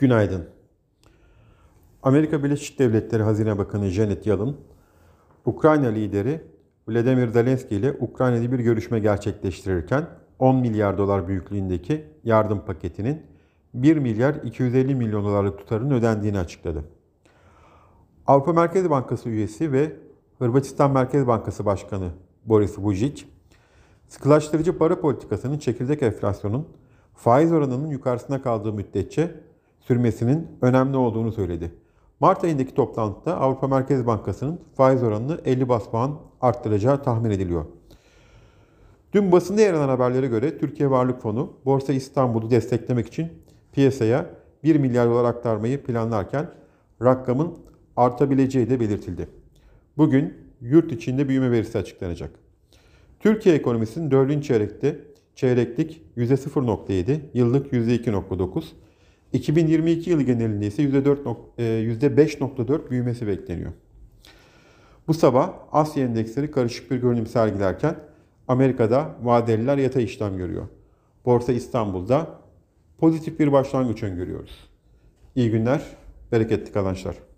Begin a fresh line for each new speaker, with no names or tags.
Günaydın. Amerika Birleşik Devletleri Hazine Bakanı Janet Yellen, Ukrayna lideri Vladimir Zelenski ile Ukrayna'da bir görüşme gerçekleştirirken 10 milyar dolar büyüklüğündeki yardım paketinin 1 milyar 250 milyon dolarlık tutarının ödendiğini açıkladı. Avrupa Merkez Bankası üyesi ve Hırvatistan Merkez Bankası Başkanı Boris Vučić, sıkılaştırıcı para politikasının çekirdek enflasyonun faiz oranının yukarısına kaldığı müddetçe sürmesinin önemli olduğunu söyledi. Mart ayındaki toplantıda Avrupa Merkez Bankası'nın faiz oranını 50 bas puan arttıracağı tahmin ediliyor. Dün basında yer alan haberlere göre Türkiye Varlık Fonu Borsa İstanbul'u desteklemek için piyasaya 1 milyar dolar aktarmayı planlarken rakamın artabileceği de belirtildi. Bugün yurt içinde büyüme verisi açıklanacak. Türkiye ekonomisinin 4. çeyrekte çeyreklik %0.7, yıllık %2.9, 2022 yılı genelinde ise %4 nok- e, %5.4 büyümesi bekleniyor. Bu sabah Asya endeksleri karışık bir görünüm sergilerken Amerika'da vadeliler yatay işlem görüyor. Borsa İstanbul'da pozitif bir başlangıç öngörüyoruz. İyi günler, bereketli kazançlar.